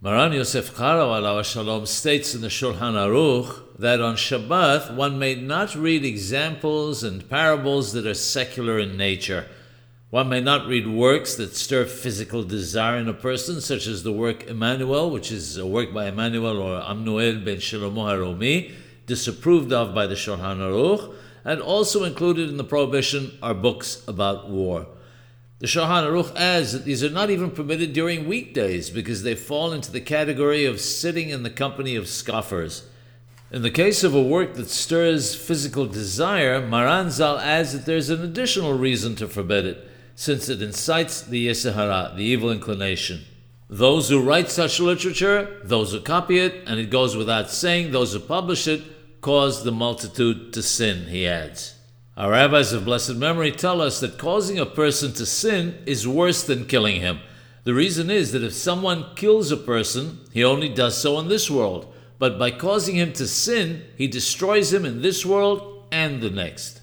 Maran Yosef Karo alav shalom states in the Shulchan Aruch that on Shabbat one may not read examples and parables that are secular in nature. One may not read works that stir physical desire in a person, such as the work Emmanuel, which is a work by Emmanuel or Amnuel ben Shlomo Harumi, disapproved of by the Shulchan Aruch, and also included in the prohibition are books about war. The Shulchan Aruch adds that these are not even permitted during weekdays because they fall into the category of sitting in the company of scoffers. In the case of a work that stirs physical desire, Maran Zal adds that there's an additional reason to forbid it, since it incites the Yetzer Hara, the evil inclination. Those who write such literature, those who copy it, and it goes without saying, those who publish it, cause the multitude to sin, he adds. Our rabbis of blessed memory tell us that causing a person to sin is worse than killing him. The reason is that if someone kills a person, he only does so in this world, but by causing him to sin, he destroys him in this world and the next.